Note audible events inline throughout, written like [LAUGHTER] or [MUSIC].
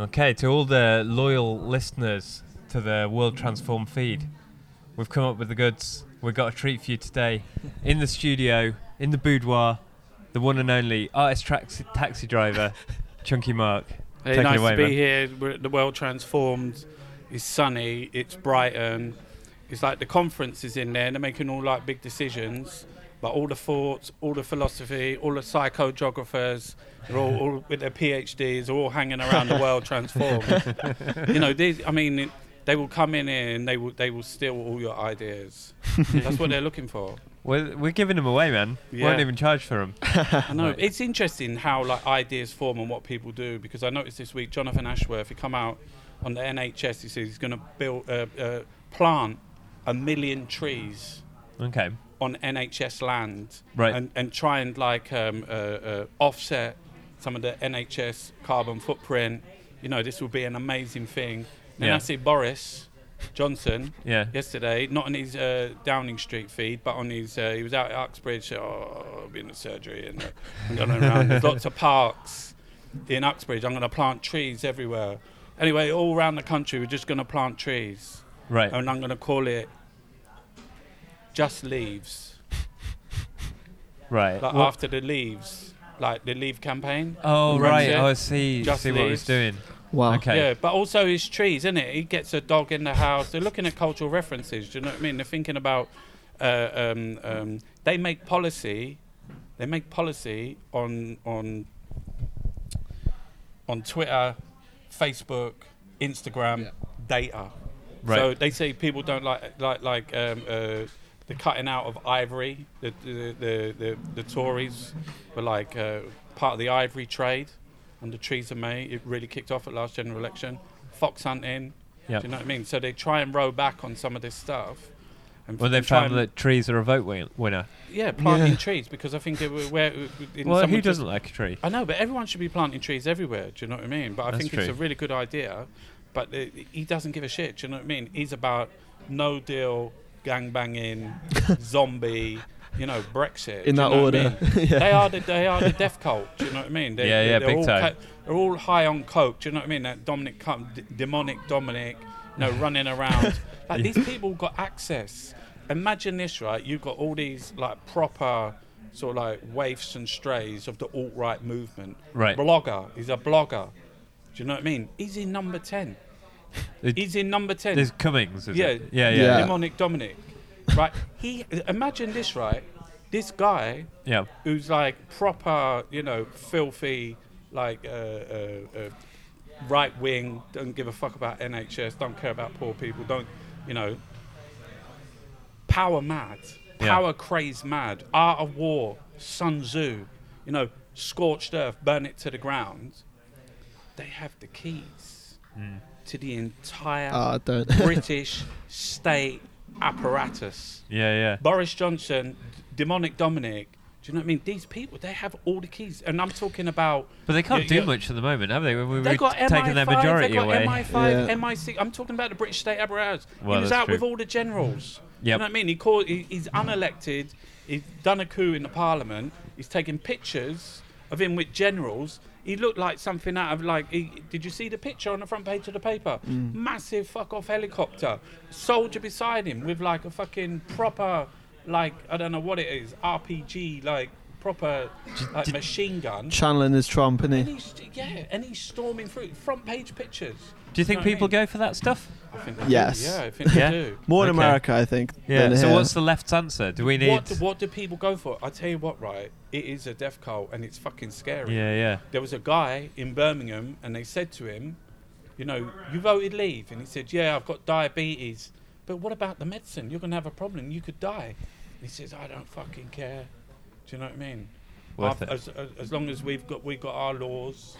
Okay, to all the loyal listeners to the World Transform feed, we've come up with the goods. We've got a treat for you today. In the studio, in the boudoir, the one and only artist taxi, taxi driver, [LAUGHS] Chunky Mark. Hey, nice away, to be man. here. We're at the World Transformed. It's sunny. It's Brighton. It's like the conference is in there. And they're making all like big decisions, but all the thoughts, all the philosophy, all the psychogeographers, they're all, all with their PhDs, are all hanging around the World Transformed. you know, these, I mean, they will come in here and they will they will steal all your ideas. That's what they're looking for. We're, we're giving them away, man. We Yeah. won't even charge for them. [LAUGHS] I know Right. it's interesting how like ideas form and what people do because I noticed this week Jonathan Ashworth he come out on the NHS he says he's going to build uh, uh, plant a million trees Okay. On NHS land Right. and and try and like um, uh, uh, offset some of the NHS carbon footprint. You know this will be an amazing thing. Then Yeah. I see Boris Johnson Yeah. yesterday, not on his uh, Downing Street feed, but on his. Uh, he was out at Uxbridge. Oh, been to surgery and uh, I'm going [LAUGHS] around. There's lots of parks in Uxbridge. I'm going to plant trees everywhere. Anyway, all around the country, we're just going to plant trees, Right. and I'm going to call it just leaves. Right. Like What- after the leaves, like the leave campaign. oh, right. it. Oh, I see. Just see what he's doing. Wow. Okay. Yeah, but also his trees, isn't it? He gets a dog in the house. They're looking at cultural references. Do you know what I mean? They're thinking about. Uh, um, um, they make policy. They make policy on on on Twitter, Facebook, Instagram, data. Right. So they say people don't like like like um, uh, the cutting out of ivory. The the the, the, the Tories were like uh, part of the ivory trade under Theresa May. It really kicked off at last general election. Fox hunting. Yep. Do you know what I mean? So they try and row back on some of this stuff. And Well, they and found and- that trees are a vote win- winner. yeah, planting Yeah. trees because I think it, were- where in Well, who doesn't like a tree? I know, but everyone should be planting trees everywhere. Do you know what I mean? But I That's think it's a really good idea. But uh, he doesn't give a shit. Do you know what I mean? He's about no deal, gang banging, zombie. You know, Brexit. In do you that know what I order. mean? [LAUGHS] Yeah. They are the they are the death cult. Do you know what I mean? They, Yeah, yeah, they're big all time. they're all high on coke. Do you know what I mean? That Dominic, cum- d- demonic Dominic, you know, running around. [LAUGHS] Like these people got access. Imagine this, right? You've got all these like proper sort of like waifs and strays of the alt right movement. Right. Blogger. He's a blogger. Do you know what I mean? He's in number ten. It- [LAUGHS] He's in number ten. There's Cummings, is Yeah. it? Yeah, yeah, Yeah. yeah. Demonic Dominic. Right. He imagine this, right? This guy Yeah. who's like proper, you know, filthy, like uh, uh, uh, right wing, don't give a fuck about NHS, don't care about poor people, don't, you know, power mad, Yeah. power crazed mad, art of war, Sun Tzu, you know, scorched earth, burn it to the ground. They have the keys Hmm. To the entire Ah. [LAUGHS] British state apparatus. Yeah, yeah. Boris Johnson, demonic Dominic. Do you know what I mean? These people, they have all the keys, and I'm talking about. But they can't Yeah, do yeah. much at the moment, have they? We- We've They got taken their MI5, majority they got away. MI5, Yeah. MI6. I'm talking about the British state apparatus. Well, he was out true. with all the generals. You know what I mean? He called. He, he's unelected. He's done a coup in the parliament. He's taking pictures of him with generals. He looked like something out of like. He, did you see the picture on the front page of the paper? Mm. Massive fuck off helicopter, soldier beside him with like a fucking proper, like I don't know what it is, RPG like proper like did- machine gun. Channeling his Trump, And isn't he? he's yeah, and he's storming through front page pictures. Do you think know what I people mean? go for that stuff? I think they Yes. Do. Yeah, I think Yeah? they do. More in Okay. America, I think. Yeah. than So here. what's the left answer? Do we need? What do, what do people go for? I tell you what, right? It is a death cult, and it's fucking scary. Yeah, yeah. There was a guy in Birmingham, and they said to him, "You know, you voted Leave," and he said, "Yeah, I've got diabetes, but what about the medicine? You're gonna have a problem. You could die." And he says, "I don't fucking care." Do you know what I mean? Worth I've- it. As, as, as long as we've got we've got our laws,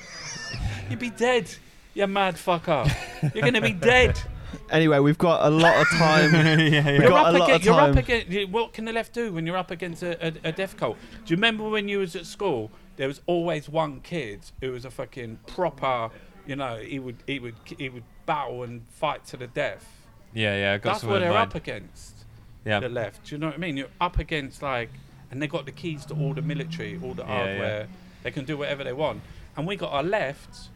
[LAUGHS] you'd be dead. You mad fucker. You're gonna be dead. [LAUGHS] Anyway, we've got a lot of time. [LAUGHS] yeah, We've. You're got up, a lot against, of you're up against. What can the left do when you're up against a, a, a death cult? Do you remember when you was at school? There was always one kid who was a fucking proper. You know, he would he would he would battle and fight to the death. Yeah, yeah. I got That's some what they're mind. up against. Yeah. The left. Do you know what I mean? You're up against like, and they got the keys to all the military, all the Yeah, yeah. hardware. They can do whatever they want. And we got our left,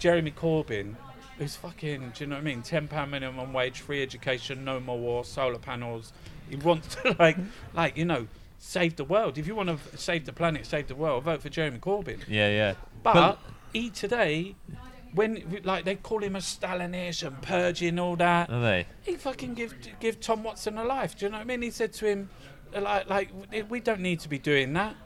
Jeremy Corbyn, who's fucking, do you know what I mean? Ten pound minimum wage, free education, no more war, solar panels. He wants to [LAUGHS] like, like you know, save the world. If you want to save the planet, save the world, vote for Jeremy Corbyn. Yeah, yeah. But, But- he today, when like they call him a Stalinist and purging all that, Are they? he fucking give give Tom Watson a life. Do you know what I mean? He said to him, like, like we don't need to be doing that.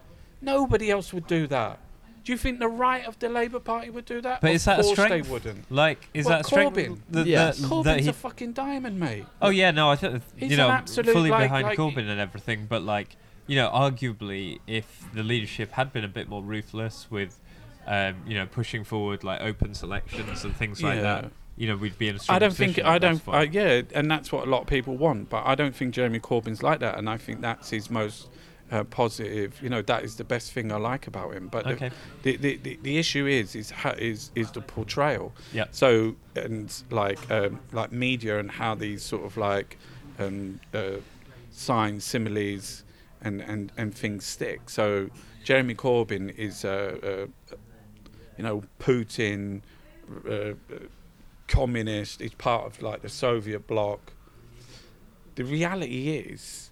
Nobody else would do that. Do you think the right of the Labour Party would do that? But of is that a course strength? they wouldn't. Like, is What, that a strength? Corbyn? That, Yes. that, Corbyn's he, a fucking diamond, mate. oh yeah, no, I think you know absolute, fully like- behind like- Corbyn and everything, but like you know, arguably, if the leadership had been a bit more ruthless with, um, you know, pushing forward like open selections and things like that, you know, we'd be in a strong I don't think I don't. Uh, yeah, and that's what a lot of people want. But I don't think Jeremy Corbyn's like that, and I think that's his most uh, positive. You know, that is the best thing I like about him. But the- Okay. the, the, the, the issue is is is is the portrayal. Yeah. So and like um, like media and how these sort of like um, uh, signs, similes, and, and, and things stick. So Jeremy Corbyn is uh, uh, you know Putin, uh, uh, communist. He's part of like the Soviet bloc. The reality is.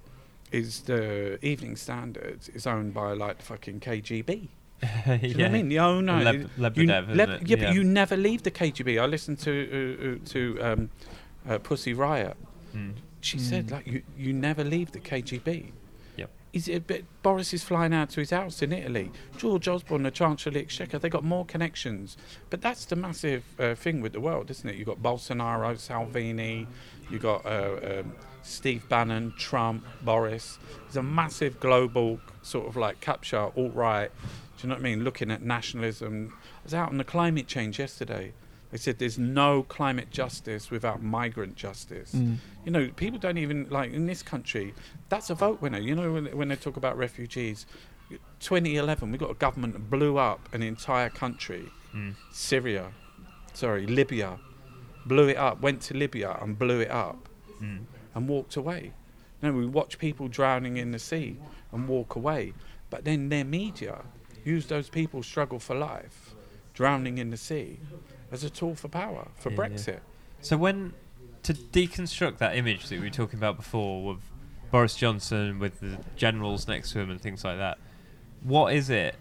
Is the Evening Standard is owned by like the fucking KGB? [LAUGHS] Do you know what I mean? The owner. Leb- you- Lebedev, isn't Leb- it? Yeah, Yeah. but you never leave the KGB. I listened to uh, uh, to um, uh, Pussy Riot. Mm. She said like you, you never leave the KGB. Yep. Is it, but Boris is flying out to his house in Italy. George Osborne, the Chancellor of the Exchequer, they got more connections. But that's the massive uh, thing with the world, isn't it? You've got Bolsonaro, Salvini, you've got uh, um, Steve Bannon, Trump, Boris. It's a massive global sort of like capture, alt right. Do you know what I mean? Looking at nationalism. I was out on the climate change yesterday. They said there's no climate justice without migrant justice. Mm. You know, people don't even like in this country. That's a vote winner. You know, when, when they talk about refugees, 2011, we got a government that blew up an entire country, Mm. Syria, sorry, Libya, blew it up. Went to Libya and blew it up Mm. And walked away. Know, we watch people drowning in the sea and walk away, but then their media use those people struggle for life, drowning in the sea, as a tool for power for Yeah, yeah. Brexit. So when to deconstruct that image that we were talking about before with Boris Johnson with the generals next to him and things like that, what is it?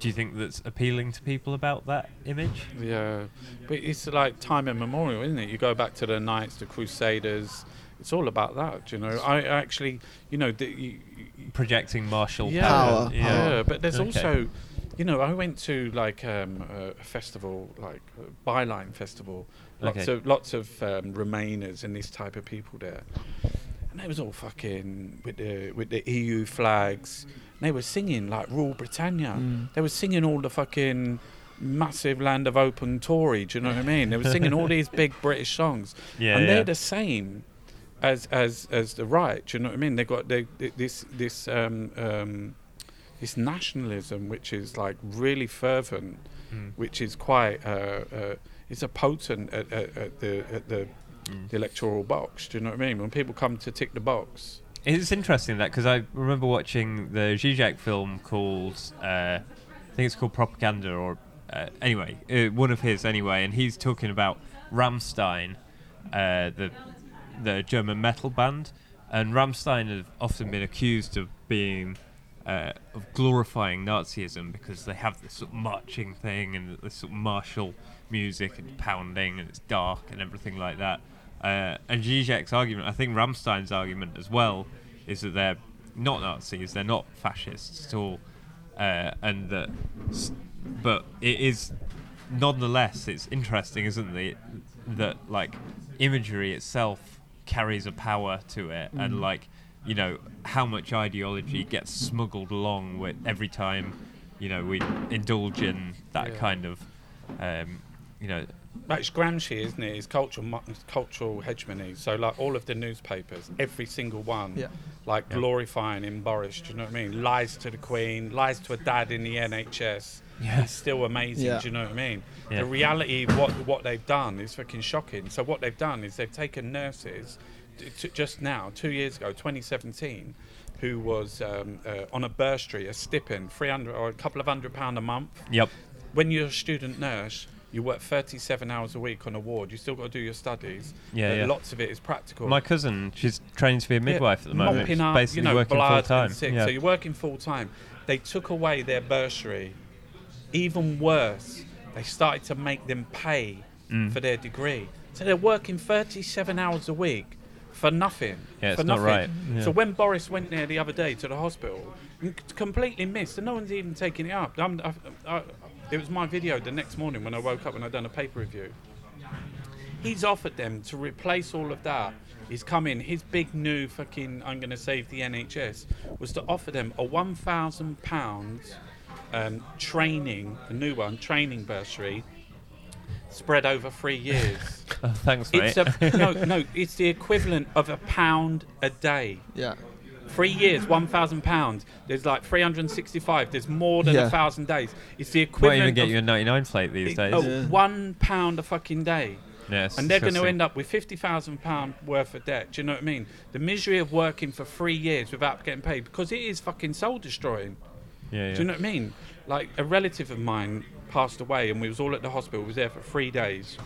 Do you think that's appealing to people about that image? Yeah, but it's like time immemorial, isn't it? You go back to the Knights, the Crusaders. It's all about that, you know. I actually, you know, the, you, you- Projecting martial yeah, Power, Yeah. yeah. But there's Okay. also, you know, I went to like um, a festival, like a Byline Festival. Lots Okay. of lots of um, Remainers and this type of people there, and they was all fucking with the with the EU flags. And they were singing like Rule Britannia. Mm. They were singing all the fucking massive land of open Tory. Do you know what I mean? They were singing all these big British songs, [LAUGHS] Yeah, and yeah. they're the same as as as the right. Do you know what I mean? They got they, this this um, um, this nationalism, which is like really fervent, Mm. which is quite. Uh, uh, it's a potent at, at, at the at the, Mm. the electoral box. Do you know what I mean? When people come to tick the box. It's interesting that because I remember watching the Zizek film called, uh, I think it's called Propaganda, or uh, anyway, uh, one of his anyway, and he's talking about Rammstein, uh, the the German metal band, and Rammstein have often been accused of being uh, of glorifying Nazism because they have this sort of marching thing and this sort of martial music and pounding and it's dark and everything like that. Uh, and Zizek's argument, I think Rammstein's argument as well, is that they're not Nazis, they're not fascists at all, uh, and that, but it is nonetheless it's interesting, isn't it, that like imagery itself carries a power to it, and like you know how much ideology gets smuggled along with every time you know we indulge in that Yeah. kind of um, you know That's Gramsci, isn't it? It's cultural, cultural hegemony. So, like all of the newspapers, every single one, Yeah. like Yeah. glorifying in Boris. Do you know what I mean? Lies to the Queen, lies to a dad in the NHS. Yeah. He's still amazing. Yeah. Do you know what I mean? Yeah. The reality of what what they've done is fucking shocking. So what they've done is they've taken nurses t- t- just now, two years ago, 2017, who was um, uh, on a bursary, a stipend, 300 or a couple of hundred pound a month yep when you're a student nurse, You work 37 hours a week on a ward. You still got to do your studies. Yeah, yeah. Lots of it is practical. My cousin, she's training to be a Yeah, midwife at the moment. Mopping up, basically you know, working full time. Yeah. So you're working full time. They took away their bursary. Even worse, they started to make them pay Mm. for their degree. So they're working 37 hours a week for nothing. Yeah, for it's not right. Yeah. So when Boris went there the other day to the hospital, completely missed, and no one's even taking it up. I, I, it was my video the next morning when I woke up and I'd done a paper review. He's offered them to replace all of that. He's come in. His big new fucking I'm going to save the NHS was to offer them a one thousand pounds um, training, a new one training bursary, spread over three years. [LAUGHS] Oh, thanks, mate. it's a no, [LAUGHS] no. It's the equivalent of a pound a day. Yeah. Three years, one thousand pounds. There's like 365. There's more than a Yeah. thousand days. It's the Won't equivalent. even get of you a 99 plate these it- days. oh, Yeah. one pound a fucking day yeah, it's and they're going to disgusting. end up with fifty thousand pound worth of debt. Do you know what I mean? The misery of working for three years without getting paid because it is fucking soul destroying. Yeah, yeah. Do you know what I mean? Like a relative of mine passed away, and we was all at the hospital. We was there for three days.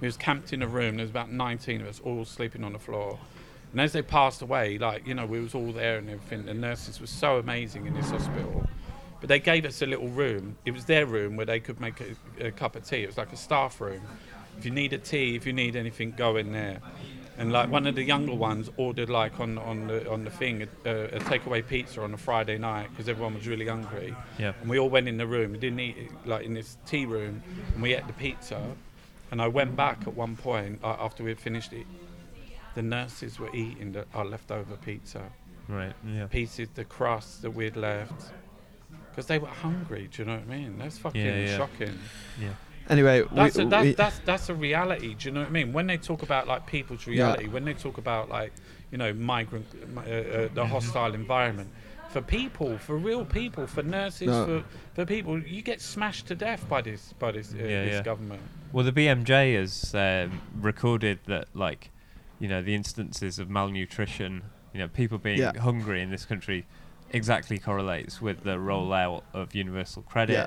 We was camped in a room. There was about nineteen of us all sleeping on the floor. And as they passed away, like you know, we was all there and everything. The nurses were so amazing in this hospital. But they gave us a little room. It was their room where they could make a, a cup of tea. It was like a staff room. If you need a tea, if you need anything, go in there. And like one of the younger ones ordered like on on the on the thing a, a takeaway pizza on a Friday night because everyone was really hungry. Yeah. And we all went in the room. We didn't eat it, like in this tea room, and we ate the pizza. And I went back at one point uh, after we had finished it. The nurses were eating the, our leftover pizza Right, yeah. pieces, the crust that we'd left, because they were hungry. Do you know what I mean? That's fucking Yeah, yeah. shocking. Yeah. Anyway, That's, we, a, that's, we- that's that's a reality. Do you know what I mean? When they talk about like people's reality, when they talk about like you know migrant, uh, uh, the hostile environment, for people, for real people, for nurses, No. for for people, you get smashed to death by this by this uh, Yeah, this yeah. government. Well, the BMJ has um, recorded that, like, you know, the instances of malnutrition, you know, people being Yeah. hungry in this country exactly correlates with the rollout of universal credit. Yeah.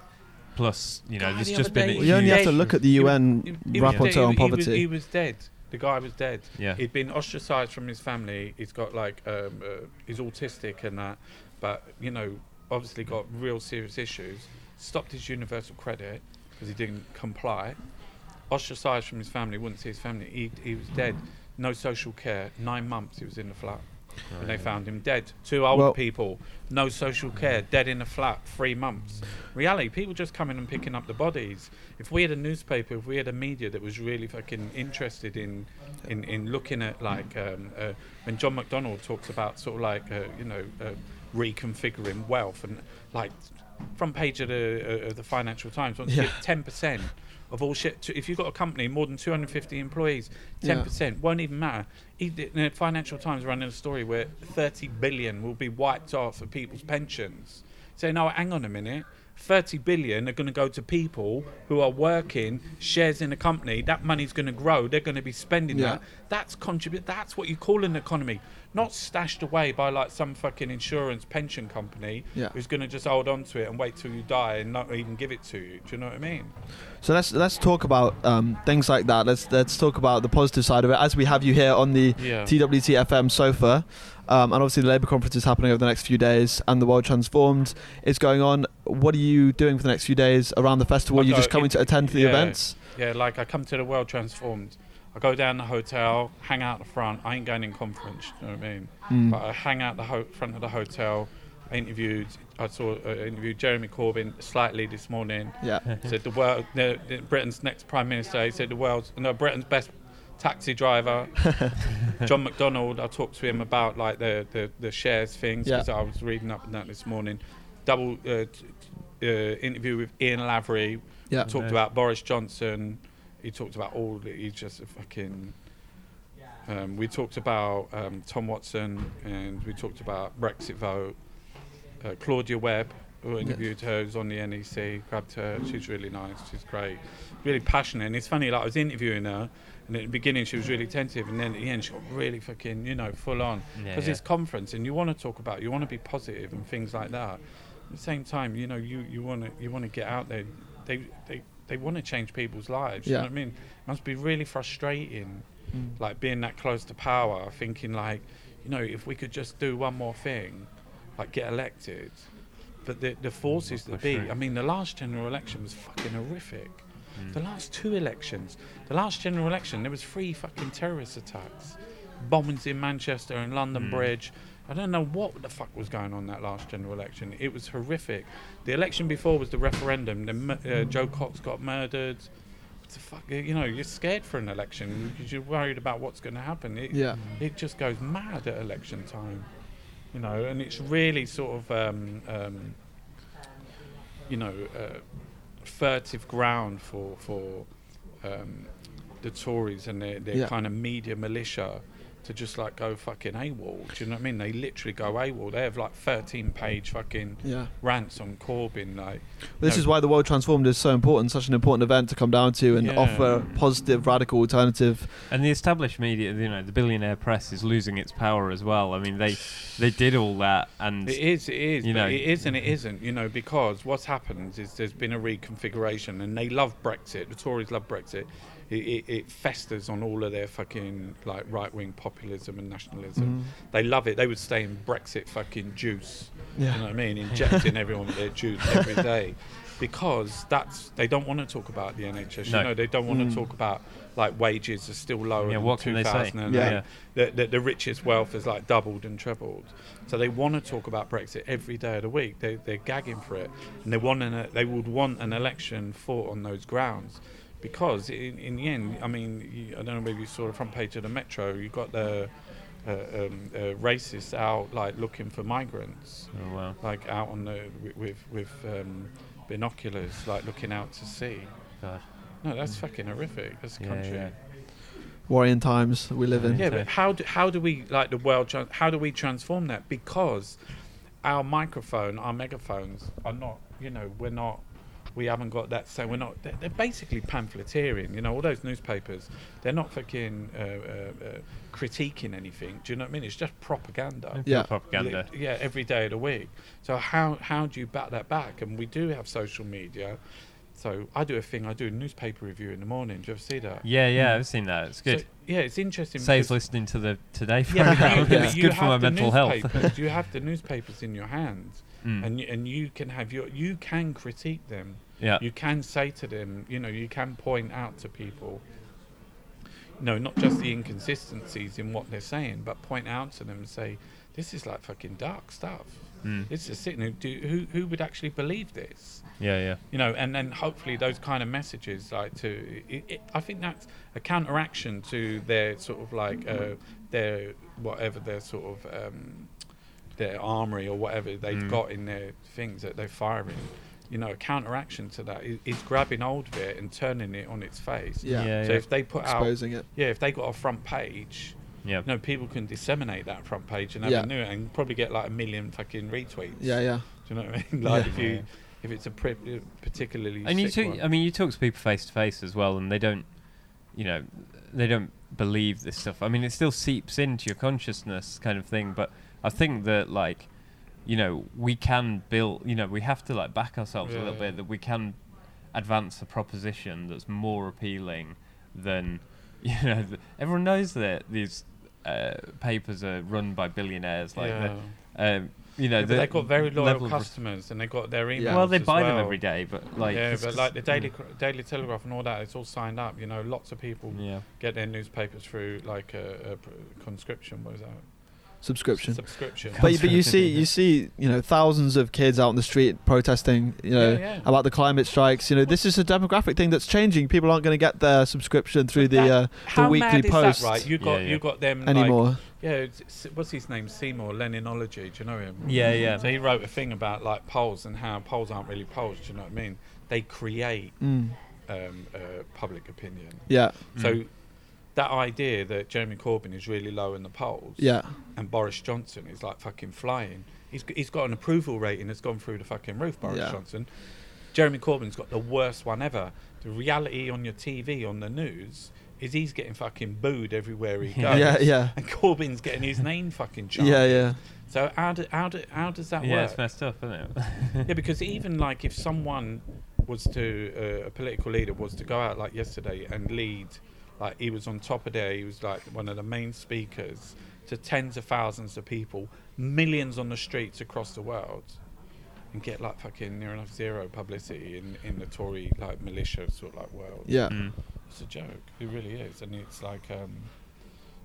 Plus, you know, Guy there's the just been. day- Well, you only have to look at the UN he- he rapporteur dead- on he- he was- poverty. He was dead. The guy was dead. Yeah. He'd been ostracized from his family. He's got like um, uh, he's autistic and that, but you know, obviously got real serious issues. Stopped his universal credit because he didn't comply. Ostracized from his family. Wouldn't see his family. He he was dead. No social care. Nine months he was in the flat. And they found him dead. Two old Well- people, no social care, dead in a flat, three months. Reality, people just coming and picking up the bodies. If we had a newspaper, if we had a media that was really fucking interested in, in, in looking at like um, uh, when John McDonnell talks about sort of like uh, you know uh, reconfiguring wealth and like front page of the uh, of the Financial Times wants to Yeah. give ten percent of all shit. To, if you've got a company more than 250 employees, 10% won't even matter. The Financial Times are running a story where 30 billion will be wiped off of people's pensions. Say, no, hang on a minute. 30 billion are going to go to people who are working shares in a company. That money's going to grow. They're going to be spending Yeah. that. That's contribute. That's what you call an economy, not stashed away by like some fucking insurance pension company Yeah. who's going to just hold on to it and wait till you die and not even give it to you. Do you know what I mean? So let's let's talk about um, things like that. Let's let's talk about the positive side of it as we have you here on the Yeah. TWT FM sofa. Um, and obviously the Labour conference is happening over the next few days, and the World Transformed is going on. What are you doing for the next few days around the festival? Are you just coming it- to attend to the yeah. events? Yeah, like I come to the World Transformed. I go down the hotel, hang out the front. I ain't going in conference. You know what I mean? Mm. But I hang out the ho- front of the hotel. I interviewed. I saw uh, interviewed Jeremy Corbyn slightly this morning. Yeah. [LAUGHS] said the world, the, the, Britain's next prime minister. He said the world's no Britain's best taxi driver. [LAUGHS] John McDonald. I talked to him about like the the, the shares things Yeah. because I was reading up on that this morning. Double uh, t- uh, interview with Ian Lavery. Yeah. Talked Nice. about Boris Johnson. He talked about all. the- He's just a fucking. Um, we talked about um, Tom Watson and we talked about Brexit vote. Uh, Claudia Webbe, who interviewed her, who's on the NEC, grabbed her. She's really nice. She's great, really passionate. And it's funny, like I was interviewing her, and at the beginning she was really tentative, and then at the end she got really fucking, you know, full on. Yeah, Because yeah. it's conference, and you want to talk about, you want to be positive and things like that. At the same time, you know, you, you want to you want to get out there. They they they want to change people's lives. You Yeah. know what I mean? It must be really frustrating, Mm. like being that close to power, thinking like, you know, if we could just do one more thing, like get elected. But the the forces that be. I mean, the last general election was fucking horrific. Mm. The last two elections, the last general election, there was three fucking terrorist attacks, bombings in Manchester and London Mm. Bridge. I don't know what the fuck was going on that last general election. It was horrific. The election before was the referendum. The, uh, Jo Cox got murdered. It's a fuck, you know, you're scared for an election because you're worried about what's going to happen. It, Yeah. it just goes mad at election time, you know, and it's really sort of, um, um, you know, uh, furtive ground for for um, the Tories and their, their Yeah. kind of media militia to just like go fucking AWOL. Do you know what I mean? They literally go AWOL. They have like 13 page fucking Yeah. rants on Corbyn, like This No. is why the World Transformed is so important, such an important event to come down to and Yeah. offer a positive, radical alternative. And the established media, you know, the billionaire press is losing its power as well. I mean, they they did all that, and It is, it is, you but know- it is and it isn't, you know, because what's happened is there's been a reconfiguration and they love Brexit. The Tories love Brexit. It, it, it festers on all of their fucking like right wing populism and nationalism. Mhm. They love it. They would stay in Brexit fucking juice. Yeah. You know what I mean? [LAUGHS] Injecting everyone with their juice every [LAUGHS] day. Because that's they don't want to talk about the NHS. No. You know, they don't want Mm. to talk about like wages are still lower Yeah, than what can they say? Yeah. The, the, the richest wealth has like doubled and trebled. So they want to talk about Brexit every day of the week. They, they're gagging for it, and they want an, they would want an election fought on those grounds, because in, in the end, I mean, you, I don't know maybe you saw the front page of the Metro. You got the uh, um, uh, racists out like looking for migrants, oh wow, like out on the with with, with um, binoculars, like looking out to sea. God, No, that's fucking horrific. That's the yeah, country. yeah. Worrying times we live in. Yeah, but how do how do we like the world? Tran- how do we transform that? Because our microphone, our megaphones are not. You know, we're not. We haven't got that. So we're not. They're, they're basically pamphleteering. You know, all those newspapers. They're not fucking uh, uh, uh, critiquing anything. Do you know what I mean? It's just propaganda. Yeah. propaganda. Yeah, every day of the week. So how how do you bat that back? And we do have social media. So I do a thing. I do a newspaper review in the morning. Do you ever see that? Yeah, yeah, I've seen that. It's good. So, yeah, it's interesting. Saves listening to the Today yeah, program. [LAUGHS] you, yeah, it's good for my have the mental health. newspapers- [LAUGHS] you have the newspapers in your hands, Mm. and you, and you can have your you can critique them. Yeah, You can say to them, you know, you can point out to people. No, not just the inconsistencies in what they're saying, but point out to them and say, "This is like fucking dark stuff. Mm. This is sitting. Do who who would actually believe this? yeah, yeah. you know, and then hopefully those kind of messages, like to, it, it, I think that's a counteraction to their sort of like uh, their whatever their sort of um, their armory or whatever they've Mm. got in their things that they're firing. You know, a counteraction to that is, is grabbing hold of it and turning it on its face. Yeah. Yeah, So yeah. if they put out, Exposing it. yeah, if they got a front page, yeah. no, people can disseminate that front page and have Yeah. a new and probably get like a million fucking retweets. Yeah, yeah. Do you know what I mean? [LAUGHS] Like Yeah. if you Yeah. if it's a pre- particularly and you talk, one. I mean, you talk to people face to face as well, and they don't, you know, they don't believe this stuff. I mean, it still seeps into your consciousness, kind of thing. But I think that, like, you know, we can build. You know, we have to like back ourselves a little Yeah. bit that we can advance a proposition that's more appealing than, [LAUGHS] you know, th- everyone knows that these uh, papers are run by billionaires. Like, yeah. the, um, you know, Yeah, the they've got very loyal level customers and they got their emails. Yeah. well, they as buy them every day, but like, yeah, but like the Daily Daily Telegraph and all that, it's all signed up. You know, lots of people yeah. get their newspapers through like a, a pr- conscription. What is that? Subscription. Subscription. But, but you see you see you know thousands of kids out in the street protesting you know Yeah, yeah. about the climate strikes you know this is a demographic thing that's changing people aren't going to get their subscription through the That- uh, the How weekly mad is post that, right? You got Yeah, yeah. you got them like anymore yeah. It's, it's- what's his name? Seymour Leninology. Do you know him? Yeah, yeah. So he wrote a thing about like polls and how polls aren't really polls. Do you know what I mean? They create mm. um, uh, public opinion. yeah So Mm. That idea that Jeremy Corbyn is really low in the polls, yeah and Boris Johnson is like fucking flying. He's he's got an approval rating that's gone through the fucking roof. Boris Yeah. Johnson. Jeremy Corbyn's got the worst one ever. The reality on your TV on the news is he's getting fucking booed everywhere he goes. yeah yeah And Corbyn's getting his name fucking [LAUGHS] chanted. yeah yeah So how do, how do, how does that yeah, work? it's messed up, isn't it? yeah, [LAUGHS] because even like if someone was to uh, a political leader was to go out like yesterday and lead. Like he was on top of there. He was like one of the main speakers to tens of thousands of people, millions on the streets across the world, and get like fucking near enough zero publicity in in the Tory like militia sort of like world. Yeah. Mm. It's a joke. It really is, and it's like, um,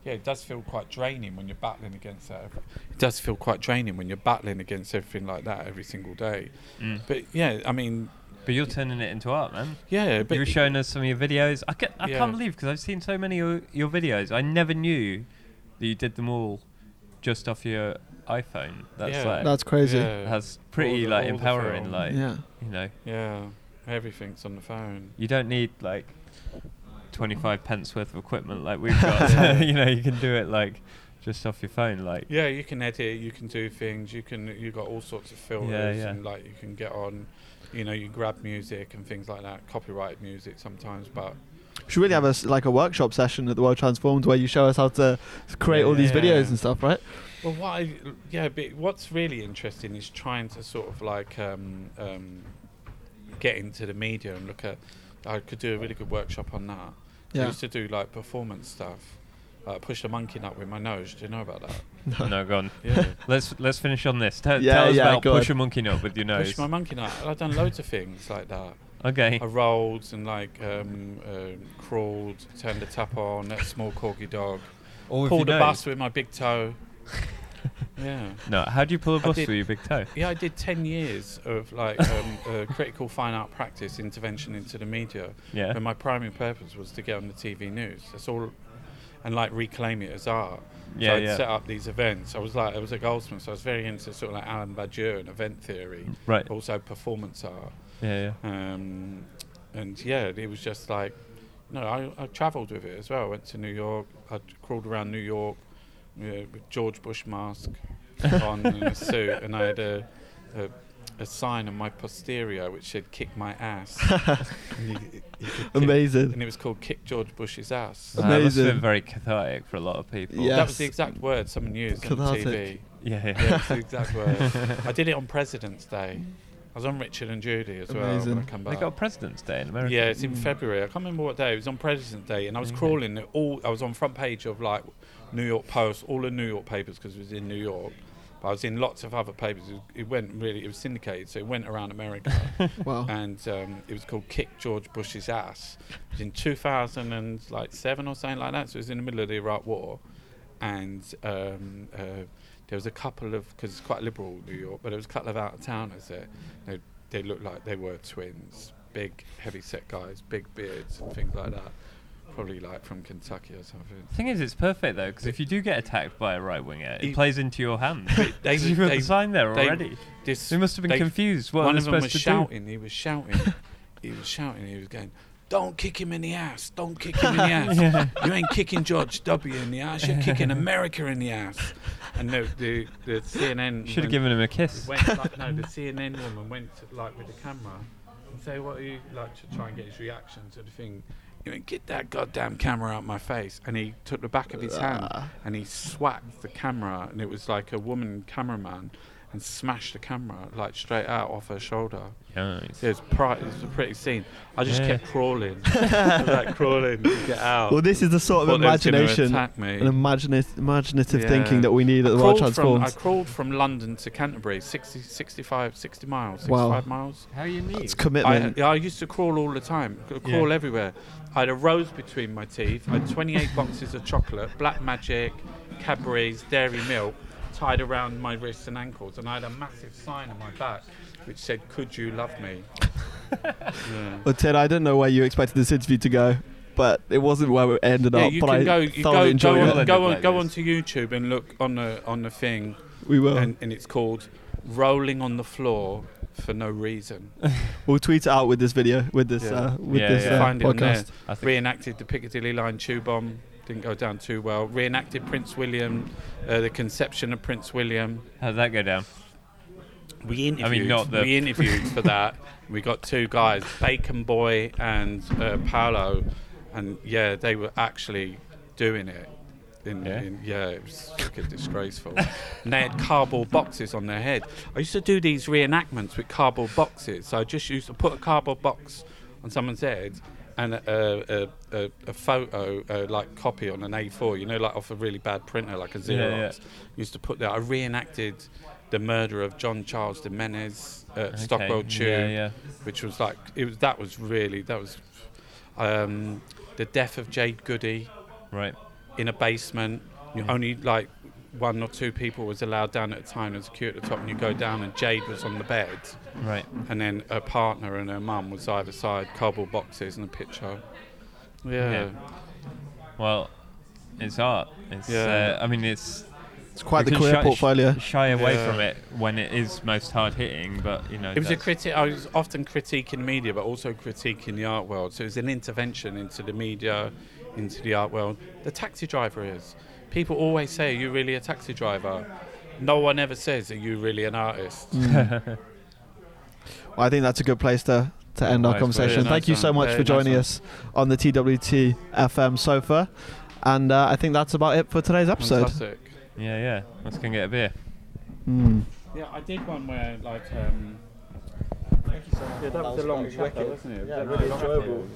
yeah, it does feel quite draining when you're battling against that. Every, it does feel quite draining when you're battling against everything like that every single day. Mm. But yeah, I mean, But you're turning it into art, man. yeah, but you were showing us some of your videos. I, ca- I Yeah. can't believe because I've seen so many of your videos. I never knew that you did them all just off your iPhone. That's Yeah. like That's crazy. Yeah. that's pretty the- like empowering. Like Yeah. you know, yeah, everything's on the phone. you don't need like 25 pence worth of equipment like we've got. [LAUGHS] [LAUGHS] You know, you can do it like just off your phone. Like Yeah, you can edit, you can do things, you can you got all sorts of filters yeah. and like you can get on, you know, you grab music and things like that, copyright music sometimes, but We should really have a like a workshop session at the World Transformed where you show us how to create all these Yeah. videos and stuff, right? Well, what I yeah, but what's really interesting is trying to sort of like um, um, get into the media and look at. I could do a really good workshop on that. I Yeah. used to do like performance stuff. Uh, push the monkey nut with my nose. Do you know about that? no, no go on. Yeah. [LAUGHS] Let's let's finish on this. Tell, Yeah, tell us yeah, about push on. a monkey nut with your [LAUGHS] nose. Push my monkey nut. I've done loads of things like that. okay. I rolled and like um, uh, crawled, turned the tap on, let a small corgi dog, All pulled a nose? bus with my big toe. [LAUGHS] yeah. No, how do you pull a bus did- with your big toe? Yeah, I did 10 years of like um, uh, critical fine art practice intervention into the media. Yeah. And my primary purpose was to get on the TV news. That's all. And like reclaim it as art. Yeah, so I'd yeah. set up these events. I was like, I was a Goldsmith, so I was very into sort of like Alain Badiou and event theory, Right. also performance art. Yeah, yeah. Um, and yeah, it was just like, no, I, I travelled with it as well. I went to New York. I crawled around New York yeah, with George Bush mask [LAUGHS] on and a suit, and I had a, a, a sign on my posterior which said "Kick my ass." [LAUGHS] And you- you kick- [LAUGHS] Amazing. and it was called "Kick George Bush's ass." Uh, that must have been very cathartic for a lot of people. Yeah. That was the exact word someone used on Cathartic. TV. Yeah, yeah. Yeah, the exact word. [LAUGHS] I did it on President's Day. I was on Richard and Judy as well Amazing. when I come They back. got President's Day in America. Yeah, it's in Mm. February. I can't remember what day. It was on President's Day, and I was Okay. crawling all. I was on front page of like New York Post, all the New York papers because it was in New York. I was in lots of other papers. It, it went really. It was syndicated, so it went around America, [LAUGHS] Wow. and um, it was called "Kick George Bush's Ass." It was in 2007 or something like that. So it was in the middle of the Iraq War, and um, uh, there was a couple of because it's quite liberal New York, but there was a couple of out of towners there. They, they looked like they were twins, big, heavy set guys, big beards and things like that. Probably like from Kentucky or something. thing is, it's perfect though, because if you do get attacked by a right winger, it He- plays into your hand. [LAUGHS] They- they- 'Cause [LAUGHS] you put they- the sign there they- already. This They must have been confused. What one of them was to do? shouting. He was shouting. [LAUGHS] he was shouting. He was going, "Don't kick him in the ass! Don't kick him in the ass! Yeah. You ain't kicking George W in the ass. You're kicking America in the ass." And the the, the CNN Should have given him a kiss. went like no, the CNN woman went to, like with the camera and say, "What are you like?" to try and get his reaction to the thing. He went, "Get that goddamn camera out my face!" And he took the back of his hand and he swacked the camera, and it was like a woman cameraman, and smashed the camera like straight out off her shoulder. Nice. It was, pri- it was a pretty scene. I just Yeah. kept crawling, [LAUGHS] like crawling to get out. Well, this is the sort of Thought they was gonna imagination attack me. and imaginative, imaginative Yeah. thinking that we need at I the World crawled, from, I crawled from London to Canterbury, 60, 65, 60 miles, Wow. 65 miles. How you need? It's commitment. yeah, I used to crawl all the time, c- crawl Yeah. everywhere. I had a rose between my teeth. I had 28 boxes of chocolate, Black Magic, Cadbury's, Dairy Milk, tied around my wrists and ankles, and I had a massive sign on my back which said, "Could you love me?" [LAUGHS] yeah. Well, Ted, I don't know where you expected this interview to go, but it wasn't where it ended Yeah, up. you but can I go, you thoroughly go, enjoyed go, it. On, end go, on, like go this. onto YouTube and look on the on the thing, We will. and, and it's called "Rolling on the Floor for No Reason." [LAUGHS] we'll tweet it out with this video, with this, Yeah. uh, with Yeah, this yeah. uh, Find it podcast. I think reenacted the Piccadilly Line tube bomb. Didn't go down too well. Reenacted Prince William, uh, the conception of Prince William. how'd that go down? We interviewed. I mean, not the- we interviewed for that. We got two guys, Bacon Boy and uh, Paolo, and yeah, they were actually doing it. In, Yeah? in, yeah, it was fucking disgraceful. [LAUGHS] and they had cardboard boxes on their head. I used to do these reenactments with cardboard boxes. So I just used to put a cardboard box on someone's head and a, a, a, a photo, uh, like copy on an A4, you know, like off a really bad printer, like a Xerox. Yeah, yeah. Used to put that. I reenacted the murder of John Charles de Menez at Okay, Stockwell Tube Yeah, yeah. which was like it was that was really that was um, the death of Jade Goody Right. in a basement. You Mm. only like one or two people was allowed down at a time. There's a queue at the top, and you go down, and Jade was on the bed, Right. and then her partner and her mum was either side, cardboard boxes and a picture. Yeah, Yeah. Well, it's art. It's. Yeah. Uh, I mean, it's. It's quite the you career shy- portfolio. Shy away Yeah. from it when it is most hard hitting, but you know. It was a critic. I was often critiquing media, but also critiquing the art world. So it was an intervention into the media, into the art world. The taxi driver is. People always say, "Are you really a taxi driver?" No one ever says, "Are you really an artist?" Mm. [LAUGHS] Well, I think that's a good place to, to end our Nice one. conversation. Yeah, Thank you so much Yeah, for joining one. us on the TWT FM sofa. And uh, I think that's about it for today's episode. Fantastic. Yeah, yeah. Let's go and get a beer. Mm. Yeah, I did one where like. Um, yeah, that, was, a long chat, though, wasn't it? Yeah, really enjoyable.